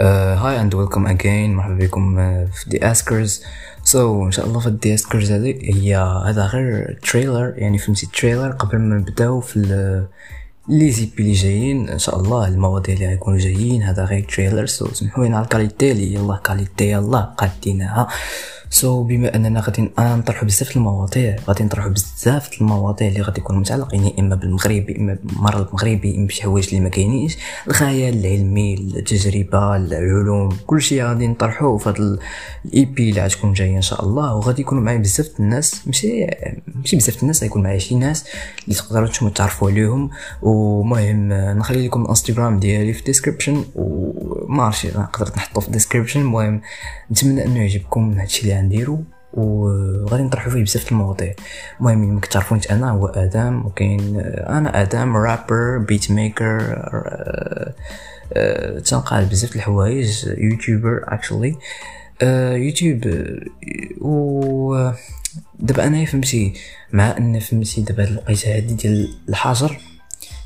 Hi and welcome again مرحبا بكم uh, في دي اسكرز so إن شاء الله في دي اسكرز هذه هي هذا غير trailer يعني فهمتي trailer قبل ما نبداو في les EP اللي جايين. إن شاء الله المواضيع اللي غيكونوا جايين هذا غير trailer so سمحوا لنا على ال qualité اللي يلا qualité يلا قادينها so so, بما أننا غادي نطرحوا بزاف المواضيع غادي نطرحوا بزاف المواضيع اللي غادي يكونوا متعلقين يا إما بالمغرب إما بالراب المغربي إما بشي حوايج اللي ما كاينينش. الخيال العلمي التجربة العلوم كلشي غادي نطرحوه في هذا ال EP اللي غتكون جاية إن شاء الله. وغادي يكونوا معايا بزاف الناس ماشي ماشي بزاف الناس غيكون معايا شي ناس اللي تقدروا نتوما تعرفوا عليهم ومهم نخلي لكم الانستغرام ديالي في ال description وما عرفتش نقدر نحطو في ال description. المهم نتمنى أنه يعجبكم هادشي اللي غنديرو وغادي نطرحوا فيه بزاف المواضيع. المهم ما كتعرفونيش أنا هو آدم وكاين أنا آدم rapper beatmaker تنقال بزاف الحوايج YouTuber actually YouTube و دابا أنايا فهمتي مع أن فهمتي دابا هاد الوقيته هادي ديال الحجر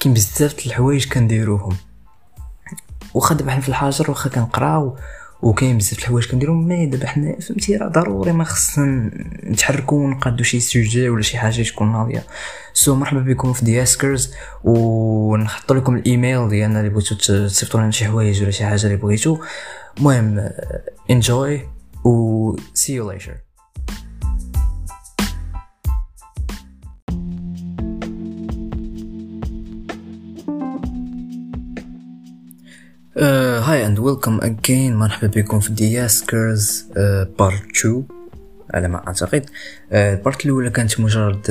كاين بزاف الحوايج كنديروهم. واخا دابا حنا في الحجر واخا كنقراو وكاين بزاف الحوايج كنديرو mais دابا حنا فهمتي راه ضروري ما خصنا نتحركو ونقادو شي sujet ولا شي حاجة تكون ناضية. so مرحبا بكم في دياسكرز ونحط لكم الإيميل ديالنا اللي بغيتو تصيفطوا لنا شي حوايج ولا شي حاجة اللي بغيتو. المهم enjoy و see you later. Hi and welcome again مرحبا بكم في دياسكرز part 2 على ما أعتقد. ال part uh, الأولى كانت مجرد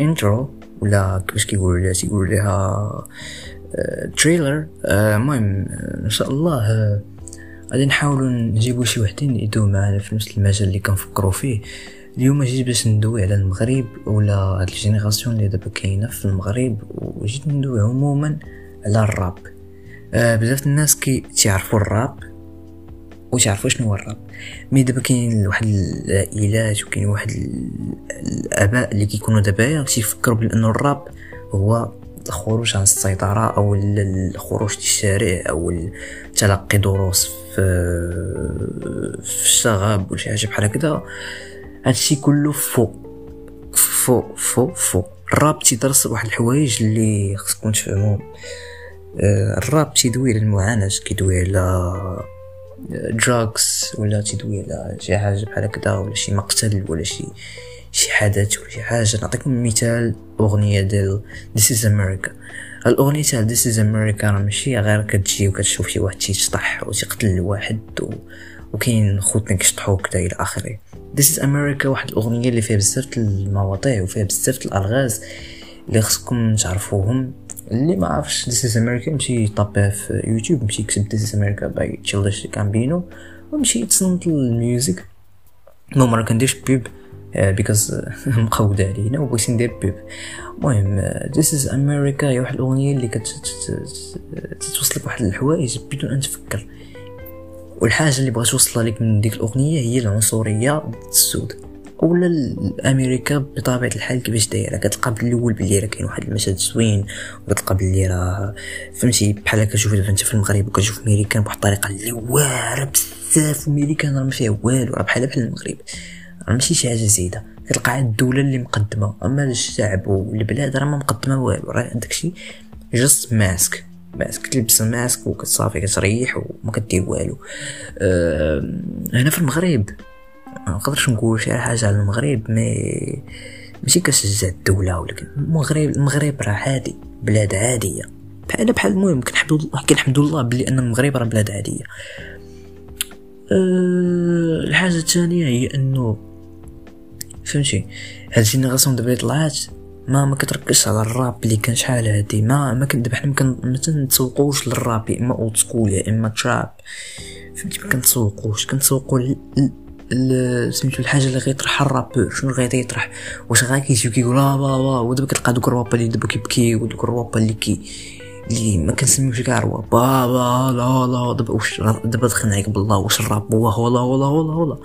intro uh, ولا كيفاش كيقولوا لها تيقولوا لها trailer uh, المهم إن شاء الله غادي نحاولوا نجيبوا شي وحدين يدوي معنا في نفس المجال اللي كنفكروا فيه. اليوم جيت باش ندوي على المغرب. ولا هاد ال génération اللي دابا كاينة في المغرب. وجيت ندوي عموما على الراب. بزاف الناس كي تعرفوا الراب وتعرفوا شنو هو الراب. مي دابا كاين واحد العائلات وكاين واحد الآباء اللي كيكونوا دابا تيفكروا بان الراب هو الخروج عن السيطرة أو الخروج للشارع أو تلقي دروس في في الشغب ولا شي حاجة بحال هكذا. هادشي كله فوق. فوق فوق فوق. الراب تيدرس واحد الحوايج اللي خصكم تفهموهم الراب تيدوي على المعاناة كيدوي على دراغز ولا تيدوي على شي حاجة بحال هكذا ولا شي مقتل ولا شي شي حدث ولا شي حاجة. نعطيكم مثال أغنية ديال This is America. الأغنية تاع This is America راه ماشي غير كتجي وكتشوف شي واحد تيشطح وتقتل واحد و... وكاين خوتنا كيشطحو كدا إلى آخره. This is America واحد الأغنية اللي فيها بزاف المواضيع وفيها بزاف الألغاز اللي خصكم تعرفوهم. اللي ما عرفش This is America. مشي يطبع في يوتيوب مشي يكتب is America by Childish Gambino ومشي يتصنت ال music no مرة كنديرش beep because مقود علينا وبغيت ندير beep. المهم This is America. هي واحد الأغنية اللي كتوصلك واحد الحوايج بدون أن تفكر. والحاجة اللي بغات توصلها لك من ديك الأغنية هي العنصرية ضد السود اولا أمريكا بطبيعة الحال كيفاش دايرة؟ كتلقى بالاول بلي راه كاين واحد المشهد زوين وكتلقى بلي راه فهمتي بحال هكا كتشوف دابا أنت في المغرب وكتشوف ميريكان بواحد الطريقة اللي واعرة بزاف وميريكان راه ما فيها والو راه بحال بحال المغرب راه ماشي شي حاجة زايدة. كتلقى عاد الدولة اللي مقدمة أما الشعب والبلاد راه ما مقدمة والو راه داكشي just mask mask تلبس ال mask وكتصافي كتريح وما كدير والو. أه هنا في المغرب نقدرش نقول شي حاجة على المغرب mais ماشي كنشجع الدولة ولكن المغرب المغرب راه عادي بلاد عادية. بحال بحال المهم كنحمدو كنحمدو الله بلي أن المغرب راه بلاد عادية. أه الحاجة الثانية هي أنه فهمتي هاد ال génération دابا طلعات ما ما كتركزش على الراب اللي كان شحال هادي ما ما دابا حنا ما كنتسوقوش للراب يا إما old school يا إما trap فهمتي ما كنتسوقوش كنتسوقو سميتو الحاجة اللي غيطرحها ال rappeur شنو غادي يطرح؟ واش غا كيجيو كيقول آه با ودابا كتلقى دوك الروابا اللي دابا كيبكي ودوك الروابا اللي كي اللي ما كنسميوش كاع روابا لا لا لا دابا واش دابا دخلنا عليك بالله واش الراب هو هو لا ولا ولا ولا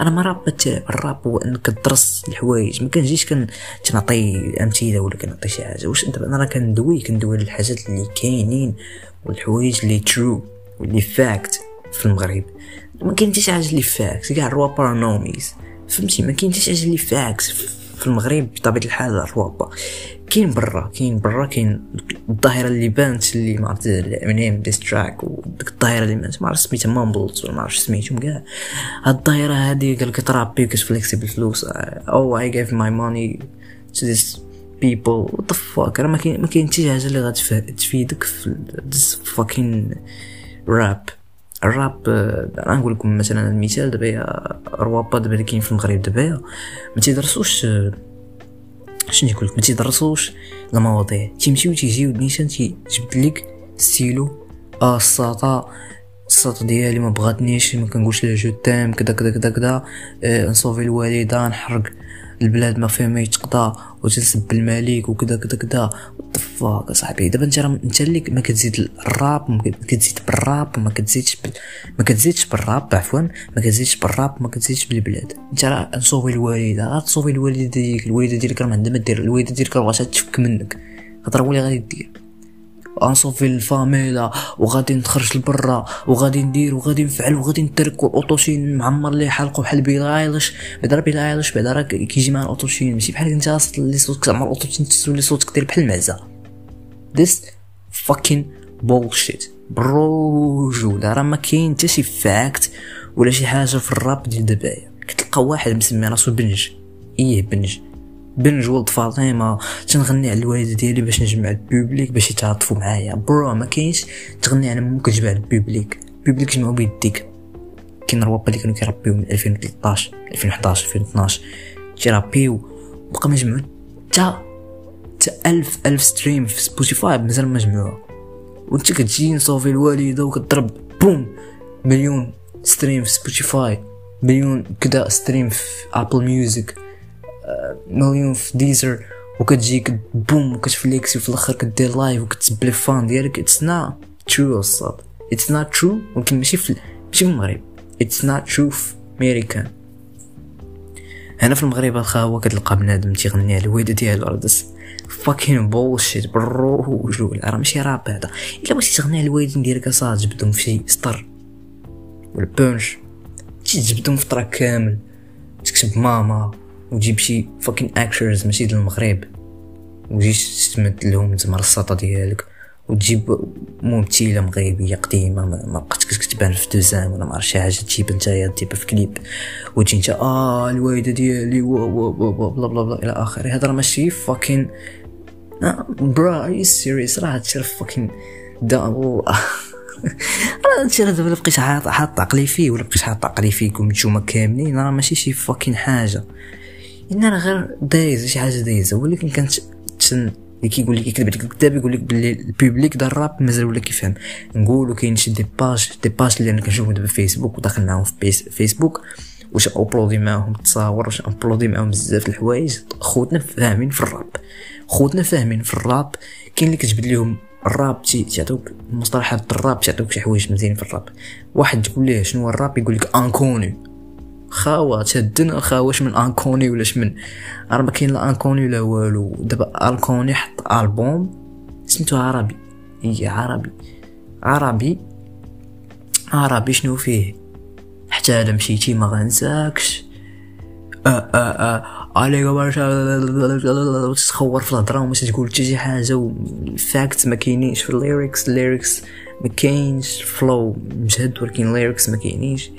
أنا ما راب الراب هو إنك تدرس الحوايج. ما كنجيش كن تنعطي أمثلة ولا كنعطي شي حاجة. واش دابا أنا راه كندوي كندوي الحاجات اللي كاينين والحوايج اللي ترو واللي فاكت في المغرب. ما كاين حتى شي حاجة اللي فاكت كاع الروابا نوميز فهمتي؟ ما كاين حتى شي حاجة اللي فاكت في المغرب بطبيعة الحال الروابا كاين برا كاين برا كاين الظاهرة اللي بانت اللي ما عرفت منين ديستراك وديك الظاهرة اللي ما عرفت سميتها مامبلز ولا ما عرفت سميتهم كاع. هاد الظاهرة هادي قال لك ترابي كتفليكسي بالفلوس أو اي جيف ماي ماني تو ذيس people what fuck راه ما كاين ما كاين حتى حاجة اللي غتفيدك في this fucking rap الراب أنا نقول لكم مثلا المثال دابا روابا دابا اللي كاين في المغرب دابا ما تيدرسوش شنو نقول لك؟ ما تيدرسوش المواضيع تيمشيو تيجيو نيشان تيجبد لك ستيلو آه الساطا الساطا ديالي ما بغاتنيش ما كنقولش لها je t'aime كذا كذا كذا كذا آه نصوفي الوالدة نحرق البلاد ما فيها ما يتقضى. وتنسب الملك وكذا كذا كذا. fuck صاحبي؟ دابا انت راه انت اللي ما كتزيد الراب ما كتزيد بالراب وما كتزيدش بال... ما كتزيدش بالراب عفوا. ما كتزيدش بالراب وما كتزيدش بالبلاد. انت راه نصوفي الوالده راه تصوفي الوالده ديالك. الوالده ديالك راه ما عندها ما دير الوالده ديالك راه بغات تفك منك. خاطر هو اللي غادي دير غنصوفي الفاميلا وغادي نخرج لبرا وغادي ندير وغادي نفعل وغادي نترك وال auto-tune معمر اللي حلقو بحال Billie Eilish بعدا بيل ايليش بعدا راه كيجي مع الاوتوشين ماشي بحال انت اللي صوتك زعما الاوتوشين تولي صوتك دير بحال المعزه this fucking bullshit. بروجولا راه ما كاين حتى شي فاكت ولا شي حاجة في الراب ديال دابايا. كتلقى واحد مسمي راسو بنج. إيه بنج. بنج ولد فاطمه تنغني على الوالده ديالي باش نجمع البوبليك باش يتعاطفوا معايا. برو ما كاينش تغني على مو كتجمع البوبليك. ال public جمعوا بيديك. كاين روابا اللي كانوا كيربيو من 2013 2011 2012 تيرابيو. بقى ما جمعوا حتى حتى ألف ألف stream في Spotify مازال ما جمعوها وانت كتجي نصوفي الوالدة وكتضرب بوم! مليون stream في Spotify. مليون كدا stream في Apple Music مليون في Deezer وكتجيك بوم وكتفليكسي في الأخر كدير live وكتسبلي fan ديالك. it's not true الساط it's not true ولكن ماشي في ماشي في المغرب. it's not true في ميريكان هنا في المغرب الخاوه كتلقى بنادم تيغني على الوالده ديالو. راه that's fucking bullshit بالرجولة راه ماشي راب هذا. إلا بغيتي تغني على الوالدين ديالك أصاحبي تجبدهم في شي سطر ولا punch تجبدهم في track كامل. تكتب ماما وتجيب شي fucking actress ماشي ديال المغرب وتجي تمد لهم تما الساطا ديالك وتجيب ممثلة مغربية قديمة ما بقاتش كتبان في دوزان ولا ما عرف شي حاجة تجيب نتايا تجيب في كليب وتجي انت آه الوالدة ديالي بلا بلا بلا إلى آخره. هذا راه ماشي فاكين برا اي سيريس راه هادشي فاكين دا راه هادشي راه دابا بقيت حاط عقلي فيه ولا بقيت حاط عقلي فيكم نتوما كاملين راه ماشي شي فاكين حاجة. إن راه غير دايز شي حاجة دايزة. ولكن كانت اللي كيقول لك يكذب عليك الكتاب يقول لك باللي ال public ديال الراب مازال ولا كيفهم. نقولوا كاين شي des pages des pages اللي أنا كنشوفهم دابا في فيسبوك وداخل معاهم في فيسبوك واش ابلودي معاهم التصاور واش ابلودي معاهم بزاف الحوايج. خوتنا فاهمين في الراب. خوتنا فاهمين في الراب. كاين اللي كتجبد لهم الراب تيعطوك مصطلحات الراب تيعطوك شي حوايج مزيان في الراب. واحد تقول ليه شنو هو الراب؟ يقول لك Inkonnu خاوة تهدنا خاوة واش من Inkonnu ولا من؟ راه ما كاين لا Inkonnu لا والو؟ دابا Inkonnu حط ألبوم سميتو عربي. إي عربي. عربي. عربي شنو فيه؟ حتى الا مشيتي ما غنساكش. عليك تتخور في الهضرة وما تقول حتى شي حاجة وال fact ما كاينينش في ال lyrics ال lyrics ما كاينش flow مجهد ولكن ال lyrics ما كاينينش.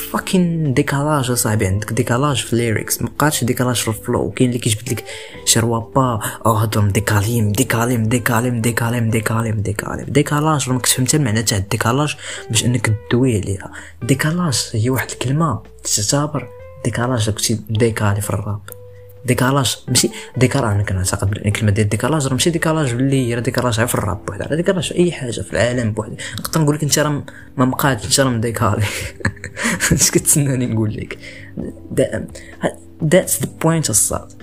فاكين ديكالاج اصاحبي عندك ديكالاج في الليركس مبقاتش ديكالاج في الفلو كاين اللي كيجبد لك شي روابا أو هضر ديكاليم ديكاليم ديكاليم ديكاليم ديكاليم ديكاليم ديكالاج كنتش فهمت المعنى تاع الديكالاج باش انك تدوي عليها ديكالاج هي واحد الكلمة تعتبر ديكالاج كنتي ديكالي في الراب ديكالاج ماشي؟ ديكالاج أنا كنعتقد الكلمة ديال ديكالاج راه ماشي ديكالاج باللي راه ديكالاج في الراب بوحدها راه ديكالاج في أي حاجة في العالم بوحدها. نقدر نقول لك أنت راه ما مقادش أنت راه مديكالي. اش كتسناني نقول لك؟ that's the point الساط.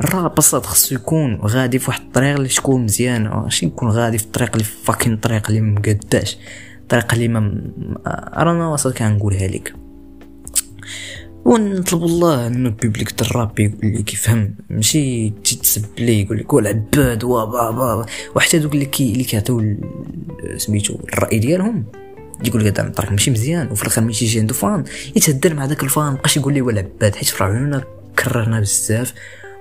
الراب الساط خصو يكون غادي في واحد الطريق اللي تكون مزيانه ماشي يكون غادي في الطريق اللي fucking طريق اللي مقداش الطريق اللي ما ارانا وصل كنقولها لك. ونطلب الله انه ال public الراب يقول لي كيفهم. ماشي تتسب ليه؟ يقول لك والعباد وبابا وحتى دوك اللي كي اللي كيعطيو سميتو الرأي ديالهم. يقول لك هذا الطريق ماشي مزيان وفي الآخر ملي تيجي عنده فان. يتهدر مع داك الفان مابقاش يقول لي والعباد حيت في كررنا بزاف.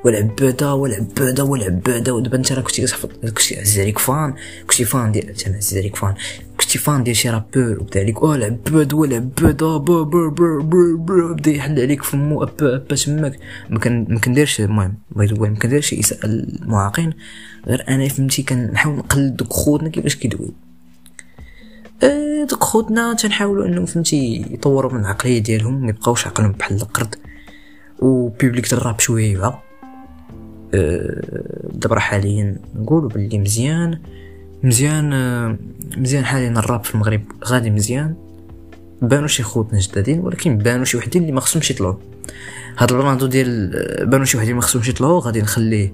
والعباده والعباده والعباده ودابا انت راه كنتي كتحفظ كنتي عزيز عليك فان كنتي فان ديال أنا عزيز عليك فان كنتي فان ديال شي رابور. وبدا عليك أه العباد والعباده بدا يحل عليك فمو ابا ابا تماك. ما كنديرش المهم بغيت نقول ما كنديرش إساءة للمعاقين غير أنا فهمتي كنحاول نقلد دوك خوتنا كيفاش كيدويو. أه دوك خوتنا تنحاولوا انه فهمتي يطوروا من العقلية ديالهم ما يبقاوش عقلهم بحال القرد. وبيبليك الراب شوية. أه دابا حاليا نقولوا باللي مزيان مزيان أه مزيان حاليا الراب في المغرب غادي مزيان. بانوا شي خوتنا جدادين ولكن بانوا شي وحدين اللي ما خصهمش يطلعوا هاد البلاندو ديال بانوا شي وحدين ما خصهمش يطلعوا غادي نخليه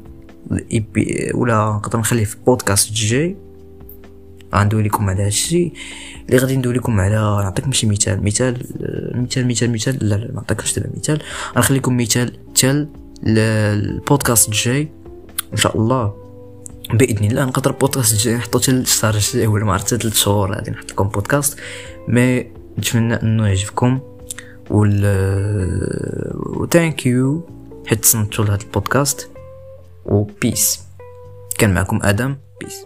ولا نقدر نخليه في بودكاست الجاي غندوي لكم على هادشي اللي غادي ندوي لكم على نعطيك ماشي مثال مثال مثال مثال مثال. لا لا ما نعطيكش مثال. غنخليكم مثال تال البودكاست الجاي. إن شاء الله بإذن الله نقدر البودكاست الجاي نحطو حتى الشهر الجاي ولا ما عرفت ثلاث شهور غادي نحط لكم بودكاست. mais نتمنى إنه يعجبكم. وال و thank you حيت تصنتوا لهذا البودكاست. و peace كان معكم آدم. peace